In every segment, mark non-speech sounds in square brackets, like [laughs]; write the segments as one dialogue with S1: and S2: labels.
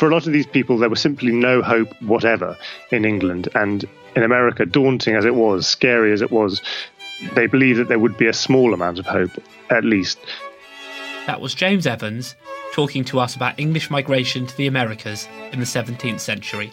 S1: For a lot of these people, there was simply no hope whatever in England. And in America, daunting as it was, scary as it was, they believed that there would be a small amount of hope, at least.
S2: That was James Evans talking to us about English migration to the Americas in the 17th century.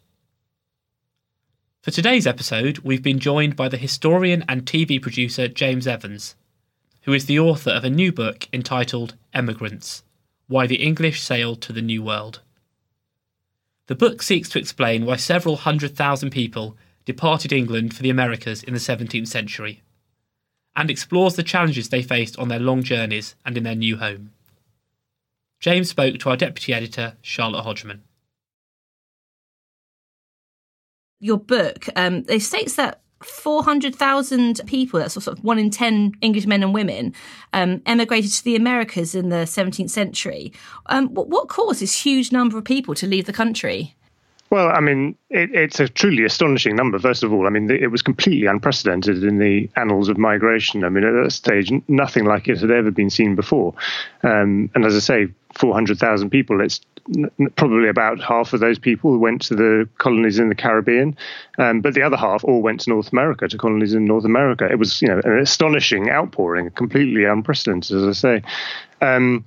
S2: For today's episode, we've been joined by the historian and TV producer James Evans, who is the author of a new book entitled Emigrants Why the English Sailed to the New World. The book seeks to explain why several hundred thousand people departed England for the Americas in the 17th century, and explores the challenges they faced on their long journeys and in their new home. James spoke to our deputy editor, Charlotte Hodgman.
S3: Your book, um, it states that 400,000 people, that's sort of one in 10 English men and women, um, emigrated to the Americas in the 17th century. Um, what, what caused this huge number of people to leave the country?
S1: Well, I mean, it, it's a truly astonishing number, first of all. I mean, it was completely unprecedented in the annals of migration. I mean, at that stage, nothing like it had ever been seen before. Um, and as I say, 400,000 people, it's probably about half of those people went to the colonies in the Caribbean, um, but the other half all went to North America, to colonies in North America. It was, you know, an astonishing outpouring, completely unprecedented, as I say. Um,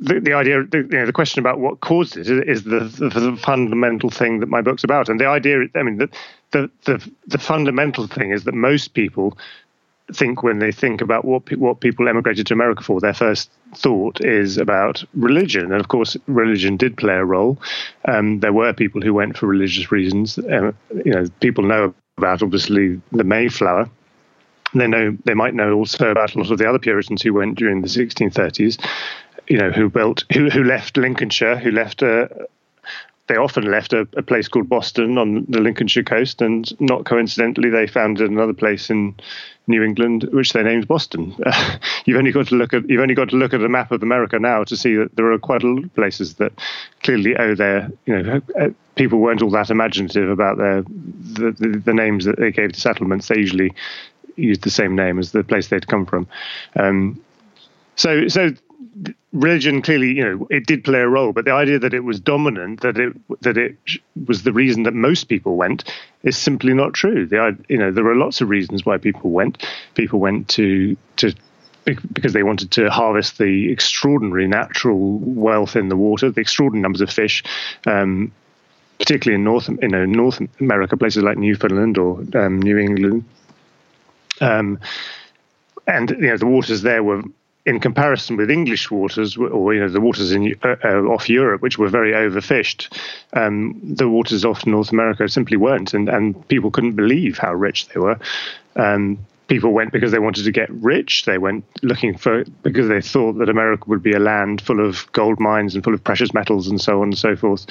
S1: the, the idea, the, you know, the question about what caused it is, the, the, the, fundamental thing that my book's about. And the idea, I mean, the, the, the, the fundamental thing is that most people think when they think about what pe- what people emigrated to America for, their first thought is about religion, and of course, religion did play a role. Um, there were people who went for religious reasons. Um, you know, people know about obviously the Mayflower. They know they might know also about a lot of the other Puritans who went during the 1630s. You know, who built who who left Lincolnshire, who left a they often left a, a, place called Boston on the Lincolnshire coast, and not coincidentally, they founded another place in New England, which they named Boston. [laughs] You've only got to look at you've only got to look at a map of America now to see that there are quite a lot of places that clearly owe their you know uh, people weren't all that imaginative about their the, the, the names that they gave to settlements. They usually used the same name as the place they'd come from. Um, so so religion clearly, you know, it did play a role, but the idea that it was dominant, that it that it was the reason that most people went, is simply not true. The, you know, there are lots of reasons why people went. People went to to because they wanted to harvest the extraordinary natural wealth in the water, the extraordinary numbers of fish. Um, particularly in North, you know, North America, places like Newfoundland or um, New England, um, and you know the waters there were in comparison with English waters, or you know the waters in uh, uh, off Europe, which were very overfished, um, the waters off North America simply weren't, and and people couldn't believe how rich they were. Um, people went because they wanted to get rich. They went looking for because they thought that America would be a land full of gold mines and full of precious metals and so on and so forth.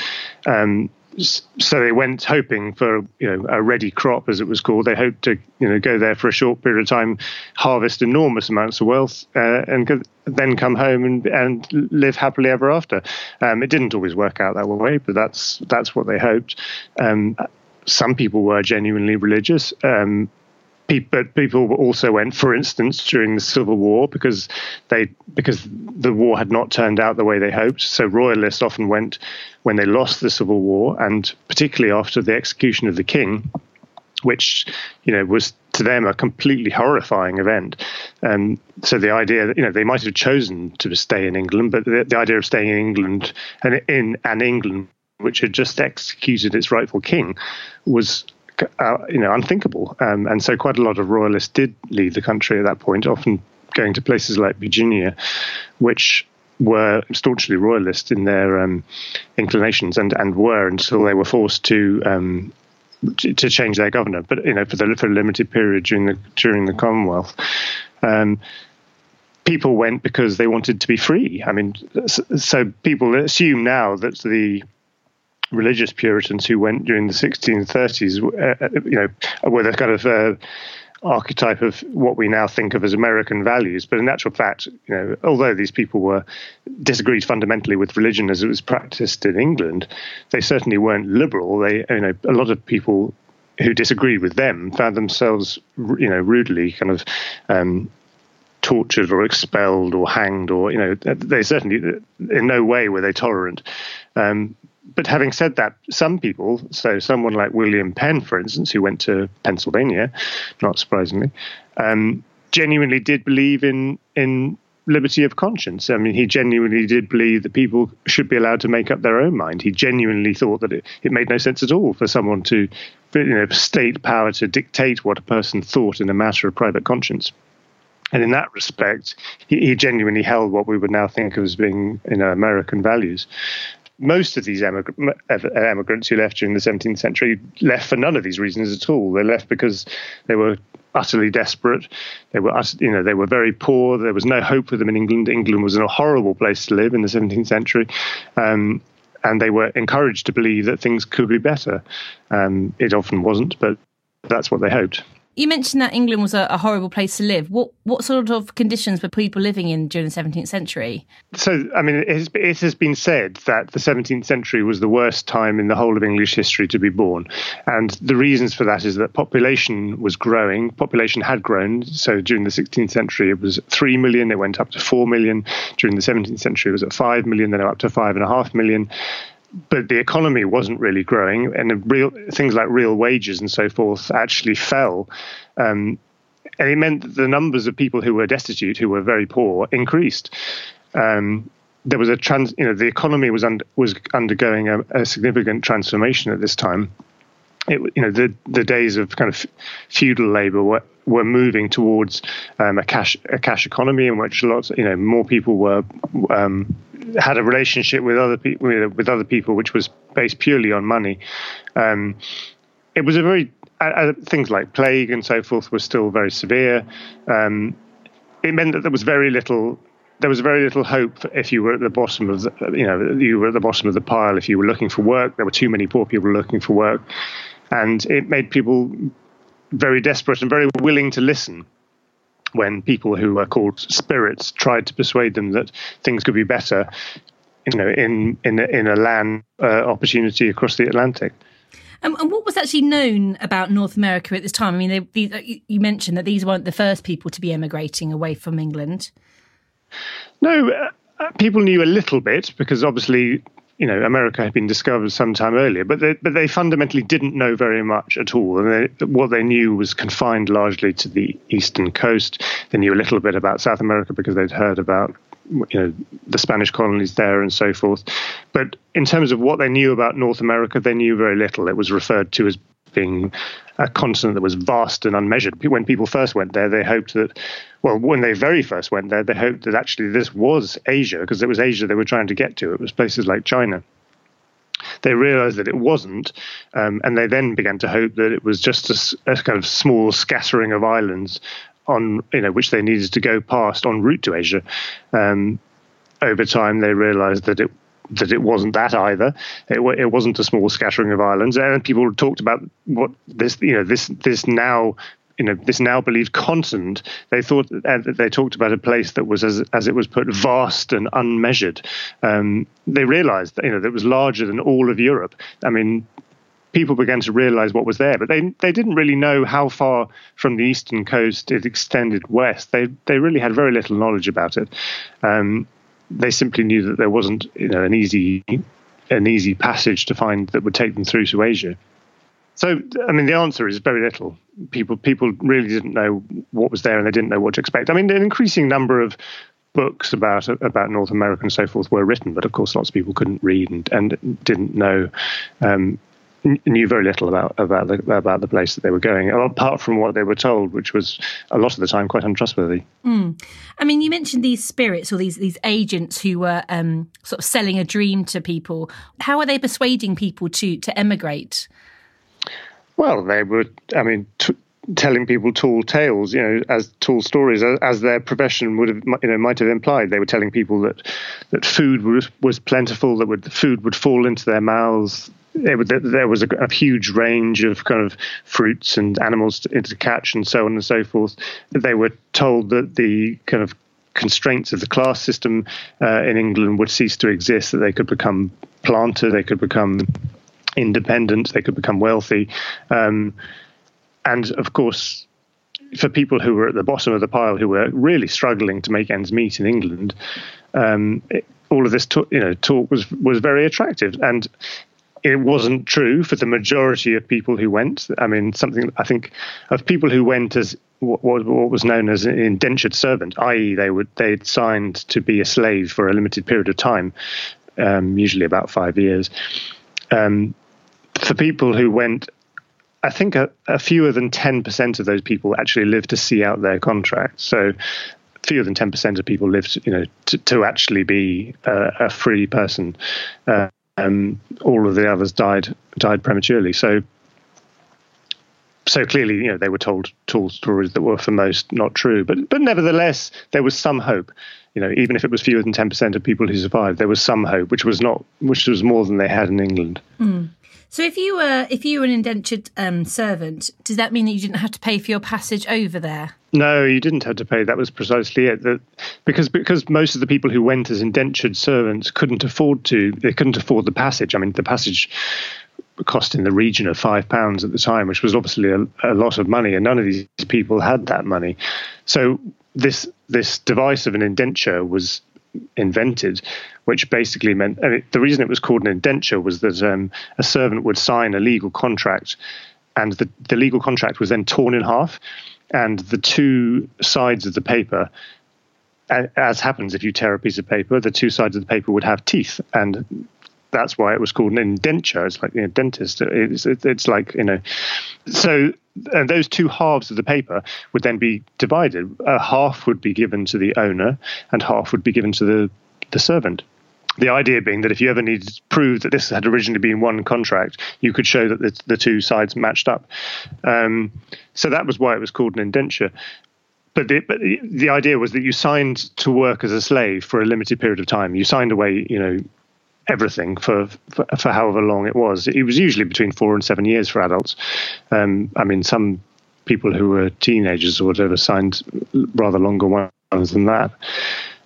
S1: Um, so they went hoping for you know a ready crop as it was called. They hoped to you know go there for a short period of time harvest enormous amounts of wealth uh, and then come home and, and live happily ever after. Um, it didn't always work out that way but that's that's what they hoped. Um, some people were genuinely religious. Um, but people also went, for instance, during the Civil War because they because the war had not turned out the way they hoped. So royalists often went when they lost the Civil War, and particularly after the execution of the king, which you know was to them a completely horrifying event. Um, so the idea that you know they might have chosen to stay in England, but the, the idea of staying in England and in an England which had just executed its rightful king was uh, you know, unthinkable. Um, and so quite a lot of royalists did leave the country at that point, often going to places like Virginia, which were staunchly royalist in their um, inclinations and, and were until they were forced to um, to, change their governor, but you know for the for a limited period during the during the Commonwealth. Um, people went because they wanted to be free. I mean, so people assume now that the religious Puritans who went during the 1630s, uh, uh, you know, were the kind of uh, archetype of what we now think of as American values. But in actual fact, you know, although these people were disagreed fundamentally with religion as it was practiced in England, they certainly weren't liberal. They, you know, a lot of people who disagreed with them found themselves, you know, rudely kind of. Um, tortured or expelled or hanged or you know they certainly in no way were they tolerant um, but having said that, some people, so someone like William Penn, for instance, who went to Pennsylvania, not surprisingly, um, genuinely did believe in in liberty of conscience. I mean, he genuinely did believe that people should be allowed to make up their own mind. He genuinely thought that it, it made no sense at all for someone to, you know, state power to dictate what a person thought in a matter of private conscience. And in that respect, he, he genuinely held what we would now think of as being, you know, American values most of these emigrants who left during the 17th century left for none of these reasons at all. They left because they were utterly desperate. They were, you know, they were very poor. There was no hope for them in England. England was a horrible place to live in the 17th century. Um, and they were encouraged to believe that things could be better. Um, it often wasn't, but that's what they hoped.
S3: You mentioned that England was a, a, horrible place to live. What what sort of conditions were people living in during the 17th century?
S1: So, I mean, it it has, been said that the 17th century was the worst time in the whole of English history to be born. And the reasons for that is that population was growing. Population had grown. So, during the 16th century, it was 3 million. It went up to 4 million. During the 17th century, it was at 5 million, then up to 5.5 million but the economy wasn't really growing, and real things like real wages and so forth actually fell. Um, and it meant that the numbers of people who were destitute, who were very poor, increased. Um, there was a trans, you know, the economy was was undergoing a, a significant transformation at this time. It, you know, the the days of kind of feudal labor were were moving towards um, a cash a cash economy in which lots, you know, more people were um, had a relationship with other people with other people which was based purely on money. Um, it was a very uh, things like plague and so forth were still very severe. Um, it meant that there was very little. There was very little hope if you were at the bottom of the, you know, you were at the bottom of the pile. If you were looking for work, there were too many poor people looking for work, and it made people very desperate and very willing to listen when people who are called spirits tried to persuade them that things could be better, you know, in in in a land uh, opportunity across the Atlantic.
S3: Um, and what was actually known about North America at this time? I mean, they, these, uh, you mentioned that these weren't the first people to be emigrating away from England.
S1: No, uh, uh people knew a little bit because obviously you know, America had been discovered some time earlier, but they, but they fundamentally didn't know very much at all. And they, what they knew was confined largely to the eastern coast. They knew a little bit about South America because they'd heard about you know the Spanish colonies there and so forth. But in terms of what they knew about North America, they knew very little. It was referred to as being a continent that was vast and unmeasured. When people first went there, they hoped that, well, when they very first went there, they hoped that actually this was Asia because it was Asia they were trying to get to. It was places like China. They realized that it wasn't, um, and they then began to hope that it was just a, a kind of small scattering of islands on, you know, which they needed to go past en route to Asia. Um, over time, they realized that it that it wasn't that either. It, it, wasn't a small scattering of islands, and people talked about what this, you know, this this now. You know, this now believed continent. They thought uh, they talked about a place that was, as as it was put, vast and unmeasured. Um, they realised that you know that it was larger than all of Europe. I mean, people began to realize what was there, but they they didn't really know how far from the eastern coast it extended west. They they really had very little knowledge about it. Um, they simply knew that there wasn't you know an easy an easy passage to find that would take them through to Asia. So, I mean, the answer is very little. People people really didn't know what was there, and they didn't know what to expect. I mean, an increasing number of books about about North America and so forth were written, but of course, lots of people couldn't read and, and didn't know. Um, knew very little about about the, about the place that they were going, apart from what they were told, which was a lot of the time quite untrustworthy.
S3: Mm. I mean, you mentioned these spirits or these these agents who were um, sort of selling a dream to people. How are they persuading people to to emigrate?
S1: Well, they were. I mean. T- telling people tall tales, you know, as tall stories, as, as, their profession would have, you know, might have implied. They were telling people that that food was, was plentiful, that would, food would fall into their mouths. Would, there was a, a, huge range of kind of fruits and animals to, to catch, and so on and so forth. They were told that the kind of constraints of the class system uh, in England would cease to exist, that they could become planter, they could become independent, they could become wealthy. Um, and of course, for people who were at the bottom of the pile, who were really struggling to make ends meet in England, um, it, all of this, talk, you know, talk was was very attractive, and it wasn't true for the majority of people who went. I mean, something I think of people who went as what, what was known as an indentured servant, i.e., they would they'd signed to be a slave for a limited period of time, um, usually about five years. Um, for people who went I think a, a, fewer than 10% of those people actually live to see out their contract. So fewer than 10% of people lived, you know, to, to actually be a free person. Uh, um, all of the others died died prematurely. So so clearly, you know, they were told told stories that were for most not true. But but nevertheless, there was some hope. You know, even if it was fewer than ten percent of people who survived, there was some hope, which was not which was more than they had in England.
S3: Mm. So if you were if you were an indentured um, servant, does that mean that you didn't have to pay for your passage over there?
S1: No, you didn't have to pay. That was precisely it. That because because most of the people who went as indentured servants couldn't afford to. They couldn't afford the passage. I mean, the passage cost in the region of five pounds at the time, which was obviously a, a lot of money, and none of these people had that money. So this this device of an indenture was invented, which basically meant the reason it was called an indenture was that um, a servant would sign a legal contract, and the, the legal contract was then torn in half, and the two sides of the paper. As happens if you tear a piece of paper, the two sides of the paper would have teeth, and that's why it was called an indenture. It's like you know, dentist. It's, it's like you know, so and those two halves of the paper would then be divided. A half would be given to the owner, and half would be given to the the servant. The idea being that if you ever needed to prove that this had originally been one contract, you could show that the, the two sides matched up. Um, so that was why it was called an indenture. But the, but the idea was that you signed to work as a slave for a limited period of time. You signed away, you know, everything for, for, for however long it was. It was usually between four and seven years for adults. Um, I mean, some people who were teenagers or whatever signed rather longer ones than that.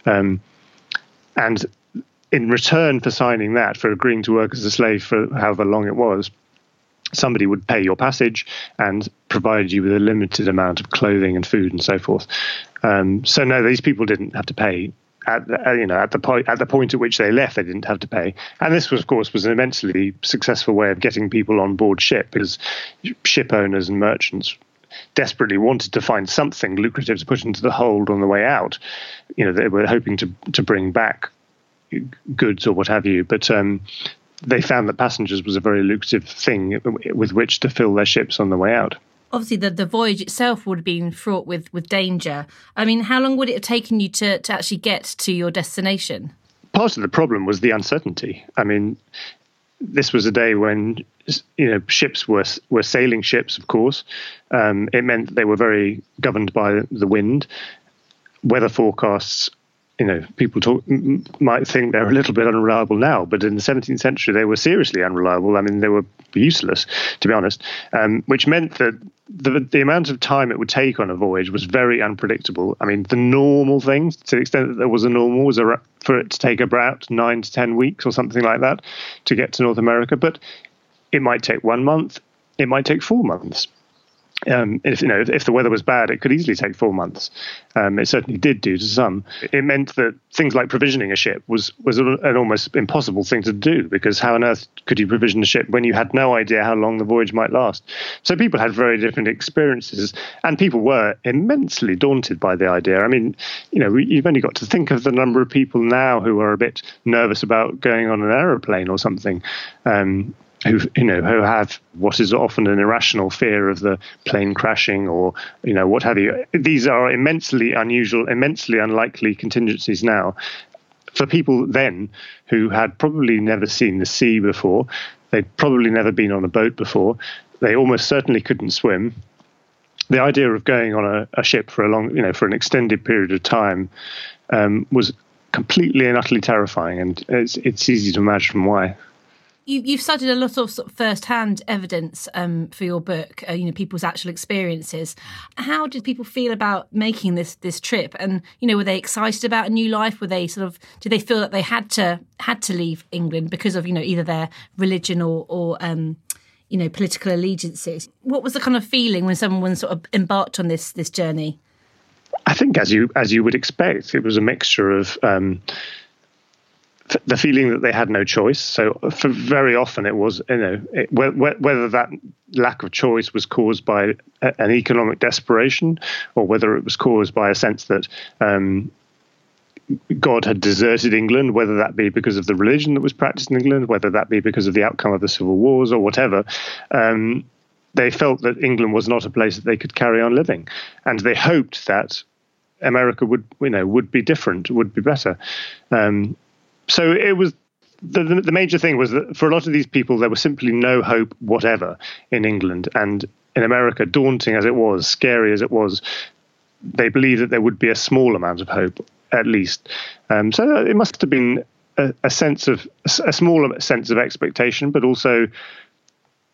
S1: Um, and in return for signing that, for agreeing to work as a slave for however long it was, somebody would pay your passage and provide you with a limited amount of clothing and food and so forth. Um, so no, these people didn't have to pay at the, uh, you know at the point at the point at which they left, they didn't have to pay. And this was, of course, was an immensely successful way of getting people on board ship because ship owners and merchants desperately wanted to find something lucrative to put into the hold on the way out. You know, they were hoping to to bring back goods or what have you, but um, they found that passengers was a very lucrative thing with which to fill their ships on the way out
S3: obviously the, the voyage itself would have been fraught with, with danger. I mean, how long would it have taken you to, to actually get to your destination?
S1: Part of the problem was the uncertainty. I mean, this was a day when you know ships were were sailing ships, of course. Um, it meant they were very governed by the wind. Weather forecasts you know, people talk, might think they're a little bit unreliable now, but in the 17th century they were seriously unreliable. I mean, they were useless, to be honest, um, which meant that the, the amount of time it would take on a voyage was very unpredictable. I mean, the normal thing, to the extent that there was a normal, was a, for it to take about nine to ten weeks or something like that to get to North America. But it might take one month, it might take four months. Um, if you know if, if, the weather was bad, it could easily take four months. Um, it certainly did do to some. It meant that things like provisioning a ship was was an almost impossible thing to do because how on earth could you provision a ship when you had no idea how long the voyage might last? So people had very different experiences, and people were immensely daunted by the idea. I mean, you know, you've only got to think of the number of people now who are a bit nervous about going on an aeroplane or something. Um, who you know who have what is often an irrational fear of the plane crashing or you know what have you. These are immensely unusual, immensely unlikely contingencies now. For people then who had probably never seen the sea before, they'd probably never been on a boat before, they almost certainly couldn't swim. The idea of going on a, a ship for a long, you know, for an extended period of time um, was completely and utterly terrifying, and it's it's easy to imagine why
S3: you, you've studied a lot of, sort of first-hand evidence um, for your book. Uh, you know, people's actual experiences. How did people feel about making this this trip? And you know, were they excited about a new life? Were they sort of did they feel that they had to had to leave England because of you know either their religion or or um, you know political allegiances? What was the kind of feeling when someone sort of embarked on this this journey?
S1: I think, as you as you would expect, it was a mixture of. Um, the feeling that they had no choice. So for very often it was, you know, it, whether that lack of choice was caused by an economic desperation or whether it was caused by a sense that um, God had deserted England, whether that be because of the religion that was practiced in England, whether that be because of the outcome of the civil wars or whatever. Um, they felt that England was not a place that they could carry on living, and they hoped that America would, you know, would be different, would be better. Um, so it was the, the, the major thing was that for a lot of these people, there was simply no hope whatever in England and in America. Daunting as it was, scary as it was, they believed that there would be a small amount of hope at least. Um, so it must have been a, a sense of a small sense of expectation, but also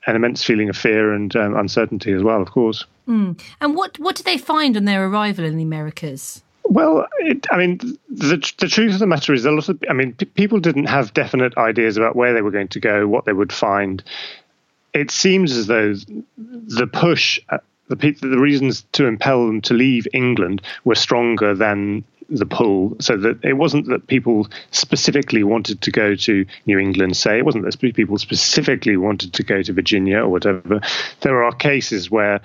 S1: an immense feeling of fear and um, uncertainty as well, of course.
S3: Mm. And what what did they find on their arrival in the Americas?
S1: Well, it, I mean, the, the truth of the matter is, a lot of, I mean, p- people didn't have definite ideas about where they were going to go, what they would find. It seems as though the push, uh, the the reasons to impel them to leave England were stronger than the pull, so that it wasn't that people specifically wanted to go to New England, say it wasn't that people specifically wanted to go to Virginia or whatever. There are cases where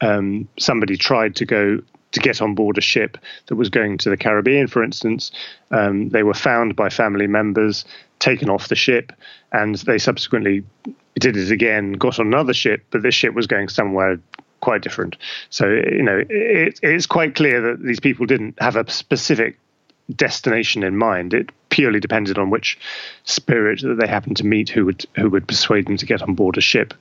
S1: um, somebody tried to go to get on board a ship that was going to the Caribbean, for instance. Um, they were found by family members, taken off the ship, and they subsequently did it again, got on another ship, but this ship was going somewhere quite different. So, you know, it, it's quite clear that these people didn't have a specific destination in mind. It purely depended on which spirit that they happened to meet who would who would persuade them to get on board a ship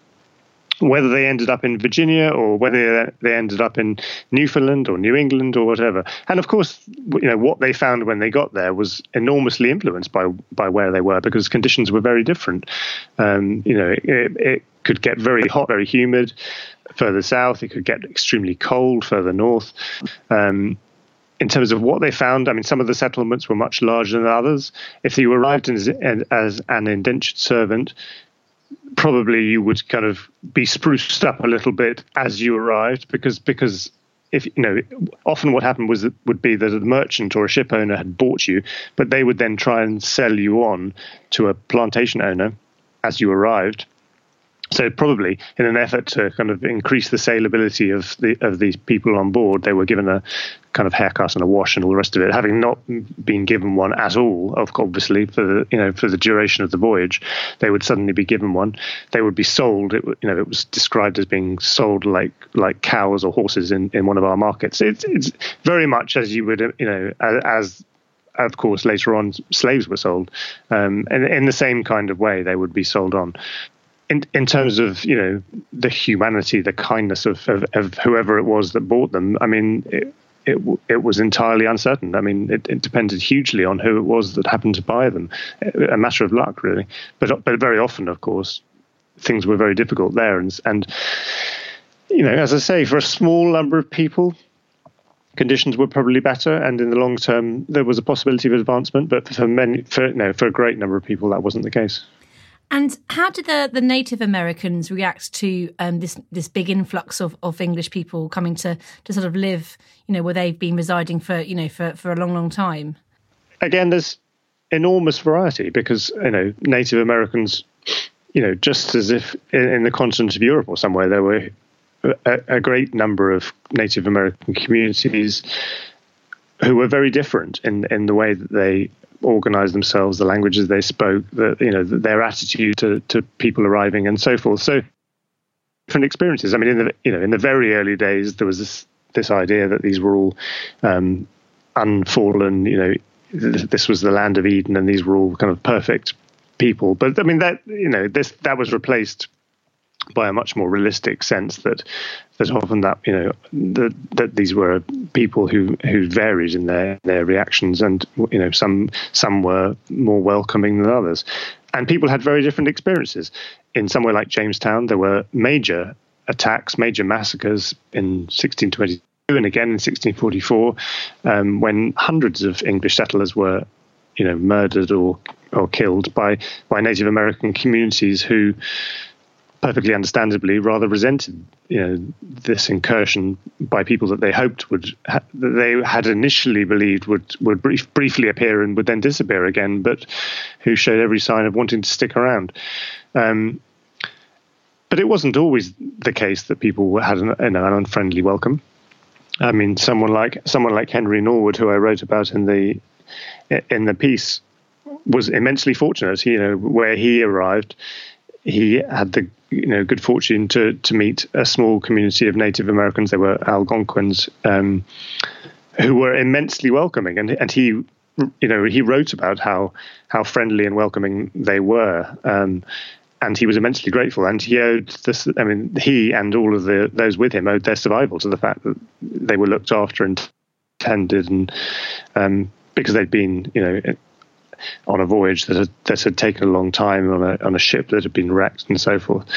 S1: whether they ended up in Virginia or whether they ended up in Newfoundland or New England or whatever. And of course, you know what they found when they got there was enormously influenced by by where they were because conditions were very different. Um, you know, it, it could get very hot, very humid further south. It could get extremely cold further north. Um, in terms of what they found, I mean, some of the settlements were much larger than others. If you arrived as, as an indentured servant, probably you would kind of be spruced up a little bit as you arrived because because if you know often what happened was would be that a merchant or a ship owner had bought you but they would then try and sell you on to a plantation owner as you arrived so probably in an effort to kind of increase the saleability of the of these people on board, they were given a kind of haircut and a wash and all the rest of it. Having not been given one at all, obviously for the you know for the duration of the voyage, they would suddenly be given one. They would be sold. It, you know it was described as being sold like like cows or horses in, in one of our markets. It's it's very much as you would you know as of course, later on, slaves were sold, um, and in the same kind of way, they would be sold on in in terms of you know the humanity, the kindness of, of, of whoever it was that bought them, I mean, it, it, it was entirely uncertain. I mean, it, it, depended hugely on who it was that happened to buy them. A matter of luck, really. But but very often, of course, things were very difficult there, and and you know, as I say, for a small number of people, conditions were probably better, and in the long term, there was a possibility of advancement. But for many, for no, for a great number of people, that wasn't the case.
S3: And how did the, the Native Americans react to um, this this big influx of, of English people coming to, to sort of live, you know, where they've been residing for you know for, for a long, long time?
S1: Again, there's enormous variety because you know Native Americans, you know, just as if in, in the continent of Europe or somewhere there were a, a great number of Native American communities who were very different in in the way that they organized themselves, the languages they spoke, the, you know, their attitude to, to people arriving and so forth. So different experiences. I mean, in the, you know, in the very early days, there was this, this idea that these were all um, unfallen, you know, this was the land of Eden and these were all kind of perfect people. But I mean, that, you know, this, that was replaced by a much more realistic sense that that often that you know that that these were people who who varied in their their reactions and you know some some were more welcoming than others. And people had very different experiences. In somewhere like Jamestown there were major attacks major massacres in 1622 and again in 1644 um, when hundreds of English settlers were you know murdered or or killed by by Native American communities who perfectly understandably rather resented you know this incursion by people that they hoped would that they had initially believed would would brief, briefly appear and would then disappear again but who showed every sign of wanting to stick around. Um, but it wasn't always the case that people had an, an unfriendly welcome. I mean someone like someone like Henry Norwood who I wrote about in the in the piece was immensely fortunate. You know where he arrived he had the you know good fortune to to meet a small community of Native Americans. They were Algonquins, um, who were immensely welcoming, and and he you know he wrote about how how friendly and welcoming they were. Um, and he was immensely grateful, and he owed this. I mean, he and all of the those with him owed their survival to the fact that they were looked after and tended, and um, because they'd been, you know, on a voyage that had, that had taken a long time on a on a ship that had been wrecked and so forth.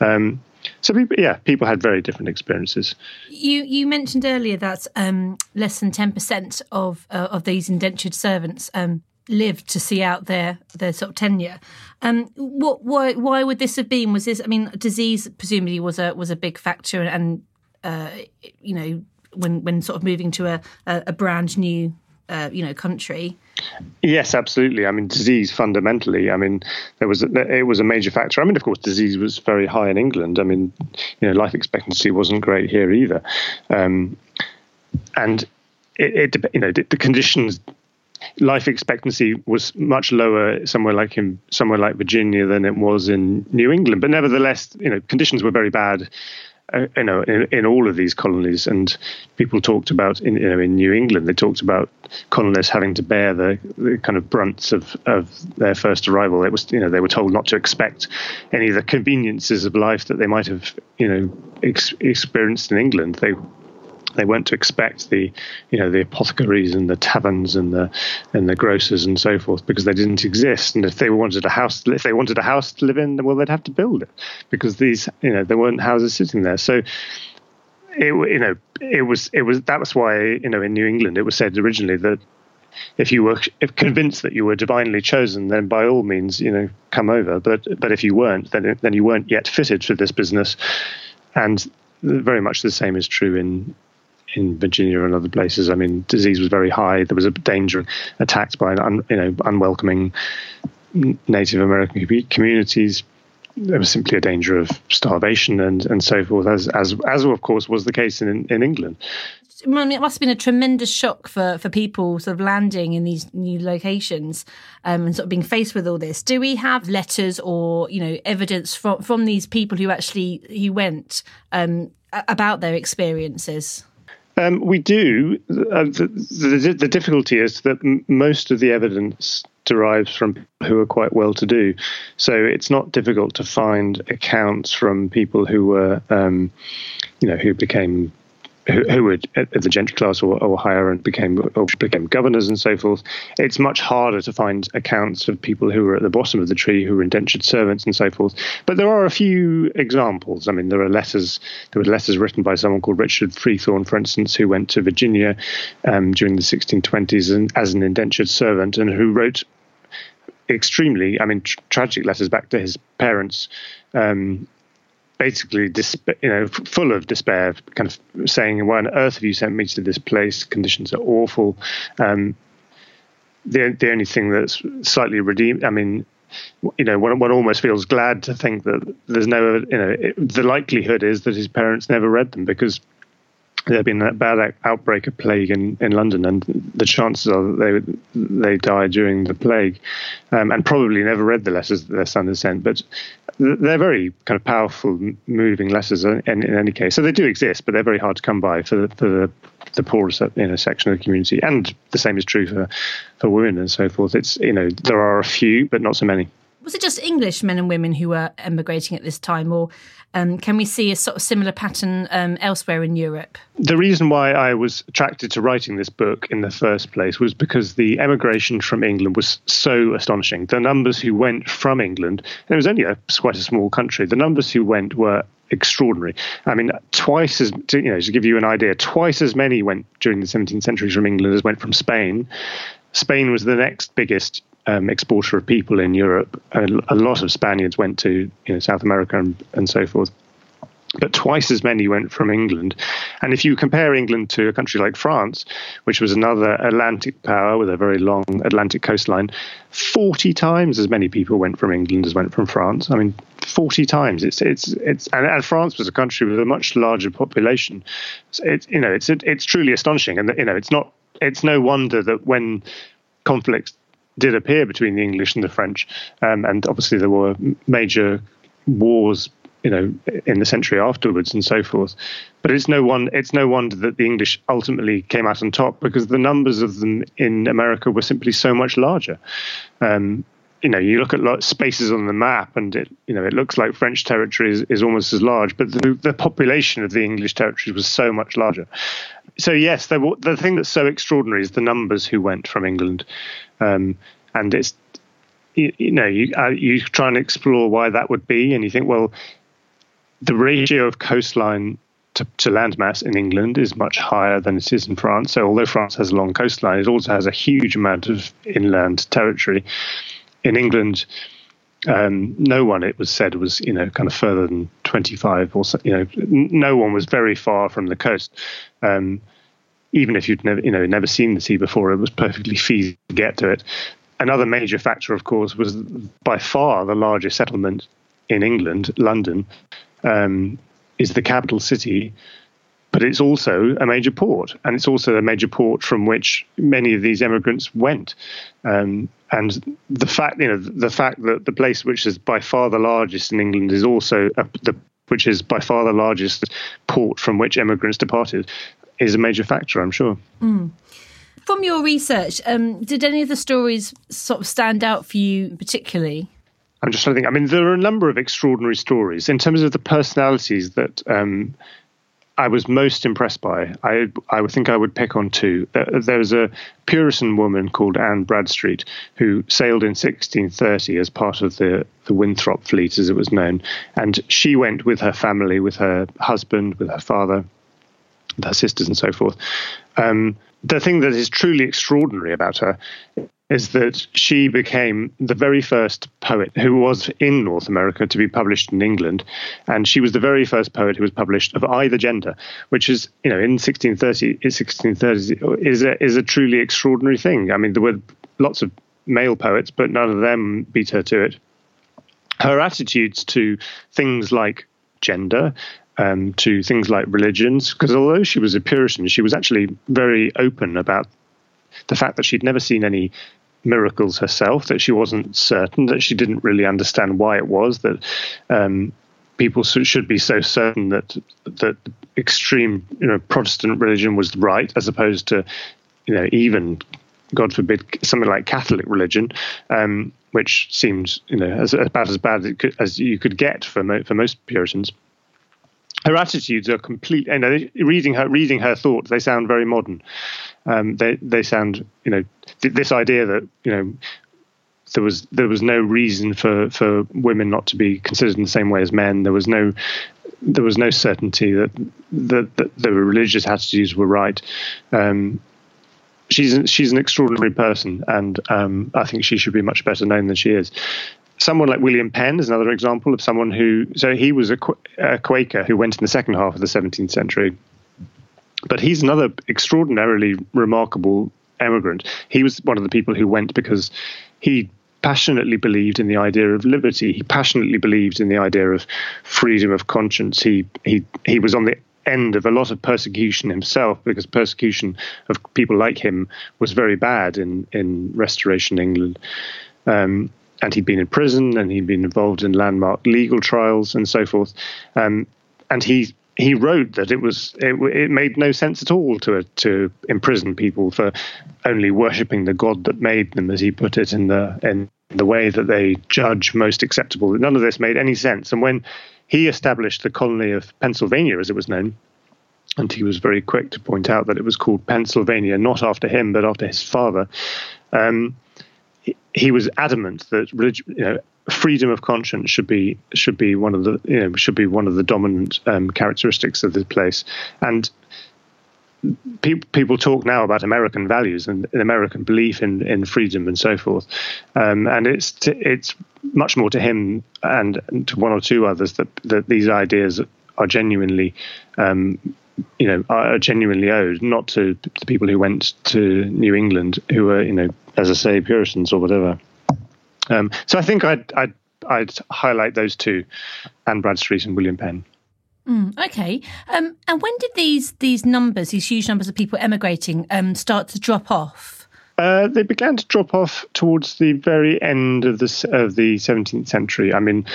S1: Um, so people, yeah, people had very different experiences.
S3: You you mentioned earlier that um, less than ten percent of uh, of these indentured servants um, lived to see out their their sort of tenure. Um, what why why would this have been? Was this? I mean, disease presumably was a was a big factor, and uh, you know when when sort of moving to a a, a brand new uh, you know country.
S1: Yes, absolutely. I mean, disease fundamentally. I mean, there was a, it was a major factor. I mean, of course, disease was very high in England. I mean, you know, life expectancy wasn't great here either, um, and it, it, you know the, the conditions life expectancy was much lower somewhere like in somewhere like Virginia than it was in New England. But nevertheless, you know, conditions were very bad uh, you know, in, in, all of these colonies, and people talked about in you know in New England, they talked about colonists having to bear the, the kind of brunts of of their first arrival. It was you know they were told not to expect any of the conveniences of life that they might have you know ex- experienced in England. They they weren't to expect the, you know, the apothecaries and the taverns and the and the grocers and so forth because they didn't exist. And if they wanted a house, if they wanted a house to live in, well, they'd have to build it because these, you know, there weren't houses sitting there. So it, you know, it was it was that was why you know in New England it was said originally that if you were convinced that you were divinely chosen, then by all means, you know, come over. But but if you weren't, then then you weren't yet fitted for this business. And very much the same is true in in Virginia and other places. I mean, disease was very high. There was a danger of attacks by un, you know unwelcoming Native American communities. There was simply a danger of starvation and, and so forth, as as as of course was the case in in England.
S3: I mean, it must have been a tremendous shock for, for people sort of landing in these new locations um, and sort of being faced with all this. Do we have letters or you know evidence from from these people who actually who went um, about their experiences?
S1: Um, we do. Uh, the, the, the, difficulty is that m- most of the evidence derives from people who are quite well to do. So it's not difficult to find accounts from people who were, um, you know, who became who, who were at the gentry class or, or higher and became or became governors and so forth. It's much harder to find accounts of people who were at the bottom of the tree, who were indentured servants and so forth. But there are a few examples. I mean, there are letters. There were letters written by someone called Richard Frethorne, for instance, who went to Virginia um, during the 1620s and, as an indentured servant, and who wrote extremely, I mean, tr- tragic letters back to his parents. Um, basically, you know, full of despair, kind of saying, "Why on earth have you sent me to this place? Conditions are awful." Um, the the only thing that's slightly redeemed, I mean, you know, one, one almost feels glad to think that there's no, you know, it, the likelihood is that his parents never read them because there had been a bad outbreak of plague in, in London, and the chances are that they they died during the plague, um, and probably never read the letters that their son had sent. But they're very kind of powerful, moving letters in, in any case. So they do exist, but they're very hard to come by for the, for the, the poorest you know, section of the community, and the same is true for for women and so forth. It's you know there are a few, but not so many.
S3: Was it just English men and women who were emigrating at this time, or um, can we see a sort of similar pattern um, elsewhere in Europe?
S1: The reason why I was attracted to writing this book in the first place was because the emigration from England was so astonishing. The numbers who went from England, and it was only a, quite a small country, the numbers who went were extraordinary. I mean, twice as you know to give you an idea, twice as many went during the 17th century from England as went from Spain. Spain was the next biggest um, exporter of people in Europe. A, a, lot of Spaniards went to you know, South America and, and so forth. But twice as many went from England. And if you compare England to a country like France, which was another Atlantic power with a very long Atlantic coastline, 40 times as many people went from England as went from France. I mean, 40 times. It's it's it's and, and France was a country with a much larger population. So it's you know it's it's truly astonishing, and you know it's not it's no wonder that when conflicts did appear between the English and the French, um, and obviously there were major wars, you know, in the century afterwards and so forth. But it's no one it's no wonder that the English ultimately came out on top because the numbers of them in America were simply so much larger. Um, you know, you look at spaces on the map, and it, you know, it looks like French territory is, is almost as large, but the, the population of the English territories was so much larger. So yes, the, the thing that's so extraordinary is the numbers who went from England, um, and it's you, you know you uh, you try and explore why that would be, and you think, well, the ratio of coastline to, to landmass in England is much higher than it is in France. So although France has a long coastline, it also has a huge amount of inland territory in England, um, no one, it was said, was you know kind of further than 25 or so, you know, no one was very far from the coast. Um, even if you'd never you know never seen the sea before, it was perfectly feasible to get to it. Another major factor, of course, was by far the largest settlement in England, London, um, is the capital city but it's also a major port, and it's also a major port from which many of these immigrants went. Um, and the fact, you know, the fact that the place which is by far the largest in England is also a, the which is by far the largest port from which immigrants departed, is a major factor, I'm sure.
S3: Mm. From your research, um, did any of the stories sort of stand out for you particularly?
S1: I'm just trying to think. I mean, there are a number of extraordinary stories in terms of the personalities that um, I was most impressed by. I I would think I would pick on two. There was a Puritan woman called Anne Bradstreet who sailed in 1630 as part of the the Winthrop fleet, as it was known, and she went with her family, with her husband, with her father, with her sisters, and so forth. Um, the thing that is truly extraordinary about her is that she became the very first poet who was in North America to be published in England, and she was the very first poet who was published of either gender, which is, you know, in 1630, 1630 is a, is a truly extraordinary thing. I mean, there were lots of male poets, but none of them beat her to it. Her attitudes to things like gender um, to things like religions, because although she was a Puritan, she was actually very open about the fact that she'd never seen any miracles herself, that she wasn't certain, that she didn't really understand why it was that um, people should be so certain that that extreme, you know, Protestant religion was right, as opposed to, you know, even God forbid something like Catholic religion, um, which seems, you know, as about as bad as, could, as you could get for mo- for most Puritans her attitudes are complete. Reading her reading her thoughts, they sound very modern. Um, they they sound, you know, th- this idea that you know there was there was no reason for for women not to be considered in the same way as men. There was no there was no certainty that that, that the religious attitudes were right. Um, she's she's an extraordinary person, and um, I think she should be much better known than she is. Someone like William Penn is another example of someone who. So he was a, a Quaker who went in the second half of the 17th century, but he's another extraordinarily remarkable emigrant. He was one of the people who went because he passionately believed in the idea of liberty. He passionately believed in the idea of freedom of conscience. He he he was on the end of a lot of persecution himself because persecution of people like him was very bad in in Restoration England. Um, and he'd been in prison and he'd been involved in landmark legal trials and so forth. Um, and he he wrote that it was it, it, made no sense at all to to imprison people for only worshipping the God that made them, as he put it in the in the way that they judge most acceptable. None of this made any sense. And when he established the colony of Pennsylvania, as it was known, and he was very quick to point out that it was called Pennsylvania, not after him, but after his father. Um, he, was adamant that you know, freedom of conscience should be should be one of the you know should be one of the dominant um, characteristics of the place, and people people talk now about American values and American belief in, in freedom and so forth, um, and it's to, it's much more to him and to one or two others that that these ideas are genuinely. Um, you know, are genuinely owed, not to the people who went to New England, who were, you know, as I say, Puritans or whatever. Um, so I think I'd, I'd, I'd highlight those two, Anne Bradstreet and William Penn.
S3: Mm, okay. Um, and when did these these numbers, these huge numbers of people emigrating, um, start to drop off?
S1: Uh, they began to drop off towards the very end of the of the 17th century. I mean,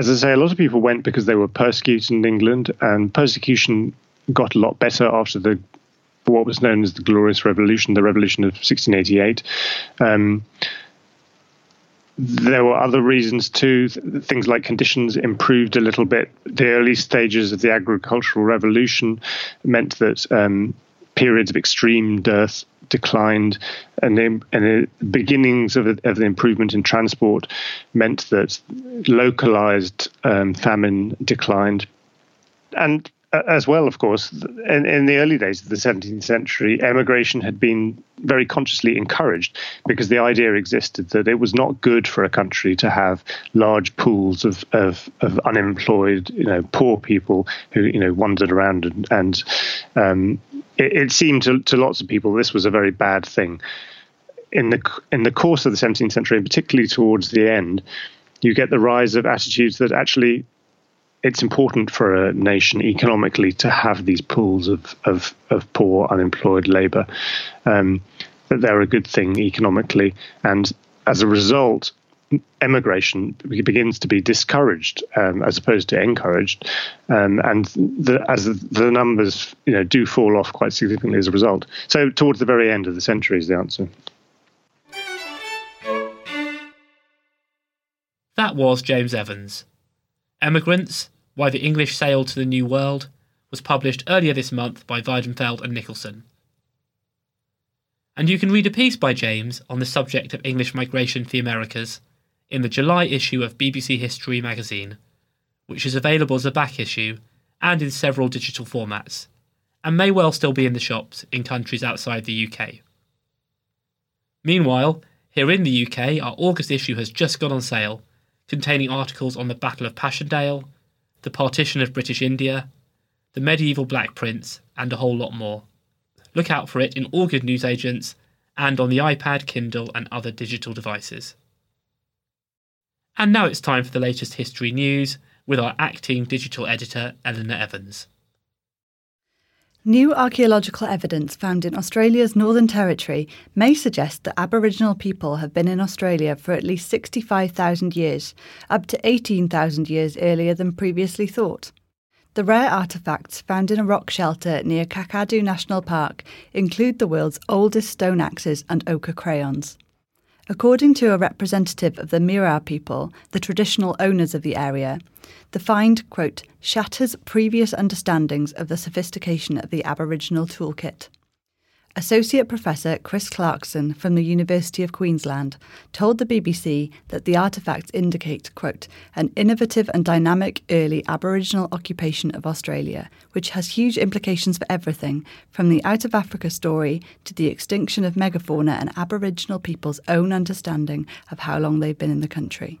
S1: as I say, a lot of people went because they were persecuted in England, and persecution got a lot better after the what was known as the Glorious Revolution, the Revolution of 1688. Um, there were other reasons too. Things like conditions improved a little bit. The early stages of the agricultural revolution meant that um, periods of extreme dearth declined, and the, and the beginnings of, of, the improvement in transport meant that localized um, famine declined. And as well, of course, in, in, the early days of the 17th century, emigration had been very consciously encouraged because the idea existed that it was not good for a country to have large pools of, of, of unemployed, you know, poor people who, you know, wandered around and, and um, it, it, seemed to, to lots of people this was a very bad thing. In the in the course of the 17th century, and particularly towards the end, you get the rise of attitudes that actually it's important for a nation economically to have these pools of of, of poor unemployed labour. Um, that they're a good thing economically, and as a result, emigration begins to be discouraged um, as opposed to encouraged, um, and the, as the numbers you know do fall off quite significantly as a result. So towards the very end of the century is the answer.
S2: That was James Evans. Emigrants Why the English Sailed to the New World was published earlier this month by Weidenfeld and Nicolson And you can read a piece by James on the subject of English migration to the Americas in the July issue of BBC History magazine, which is available as a back issue and in several digital formats, and may well still be in the shops in countries outside the UK. Meanwhile, here in the UK, our August issue has just gone on sale containing articles on the Battle of Passchendaele, the partition of British India, the medieval Black Prince, and a whole lot more. Look out for it in all good newsagents and on the iPad, Kindle, and other digital devices. And now it's time for the latest history news with our acting digital editor, Elinor Evans.
S4: New archaeological evidence found in Australia's Northern Territory may suggest that Aboriginal people have been in Australia for at least 65,000 years, up to 18,000 years earlier than previously thought. The rare artefacts found in a rock shelter near Kakadu National Park include the world's oldest stone axes and ochre crayons. According to a representative of the Mirarr people, the traditional owners of the area, the find, quote, shatters previous understandings of the sophistication of the Aboriginal toolkit. Associate Professor Chris Clarkson from the University of Queensland told the BBC that the artefacts indicate, quote, an innovative and dynamic early Aboriginal occupation of Australia, which has huge implications for everything, from the out of Africa story to the extinction of megafauna and Aboriginal people's own understanding of how long they've been in the country.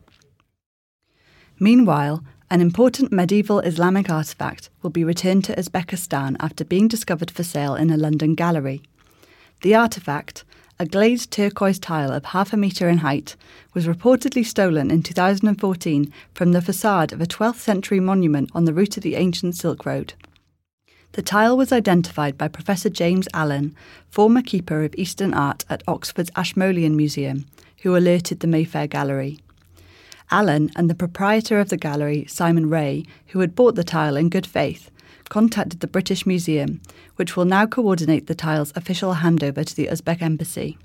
S4: Meanwhile, an important medieval Islamic artefact will be returned to Uzbekistan after being discovered for sale in a London gallery. The artefact, a glazed turquoise tile of half a metre in height, was reportedly stolen in 2014 from the facade of a 12th century monument on the route of the ancient Silk Road. The tile was identified by Professor James Allen, former keeper of Eastern art at Oxford's Ashmolean Museum, who alerted the Mayfair Gallery. Allen and the proprietor of the gallery, Simon Ray, who had bought the tile in good faith, contacted the British Museum, which will now coordinate the tile's official handover to the Uzbek embassy.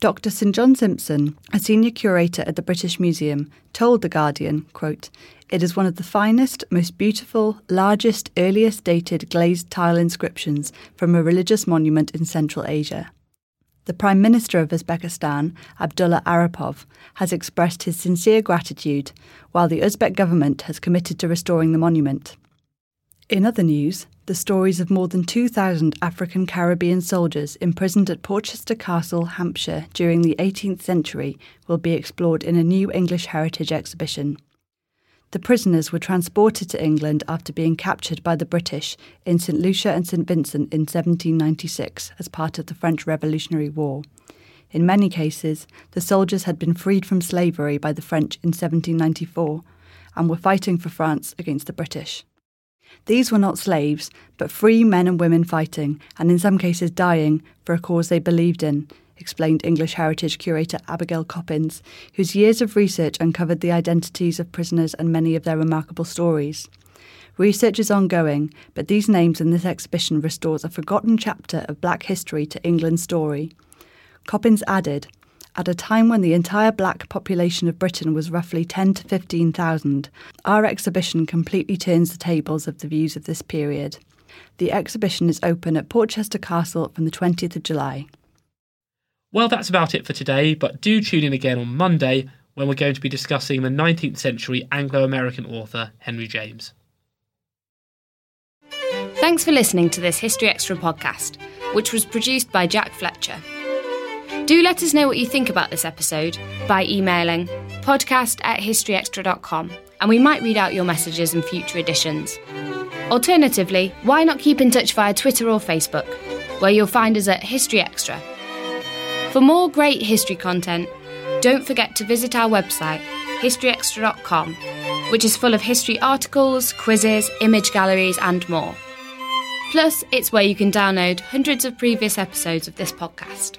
S4: Dr. St John Simpson, a senior curator at the British Museum, told The Guardian, quote, It is one of the finest, most beautiful, largest, earliest dated glazed tile inscriptions from a religious monument in Central Asia. The Prime Minister of Uzbekistan, Abdullah Aripov, has expressed his sincere gratitude, while the Uzbek government has committed to restoring the monument. In other news, the stories of more than 2,000 African Caribbean soldiers imprisoned at Portchester Castle, Hampshire during the 18th century will be explored in a new English heritage exhibition. The prisoners were transported to England after being captured by the British in St Lucia and St Vincent in 1796 as part of the French Revolutionary War. In many cases, the soldiers had been freed from slavery by the French in 1794 and were fighting for France against the British. These were not slaves, but free men and women fighting, and in some cases dying, for a cause they believed in, explained English Heritage curator Abigail Coppins, whose years of research uncovered the identities of prisoners and many of their remarkable stories. Research is ongoing, but these names in this exhibition restores a forgotten chapter of black history to England's story. Coppins added, at a time when the entire black population of Britain was roughly 10 to 15,000, our exhibition completely turns the tables of the views of this period. The exhibition is open at Portchester Castle from the 20th of July.
S2: Well, that's about it for today, but do tune in again on Monday when we're going to be discussing the 19th century Anglo American author Henry James.
S5: Thanks for listening to this History Extra podcast, which was produced by Jack Fletcher. Do let us know what you think about this episode by emailing podcast at historyextra.com and we might read out your messages in future editions. Alternatively, why not keep in touch via Twitter or Facebook, where you'll find us at History Extra. For more great history content, don't forget to visit our website, historyextra.com, which is full of history articles, quizzes, image galleries, and more. Plus, it's where you can download hundreds of previous episodes of this podcast.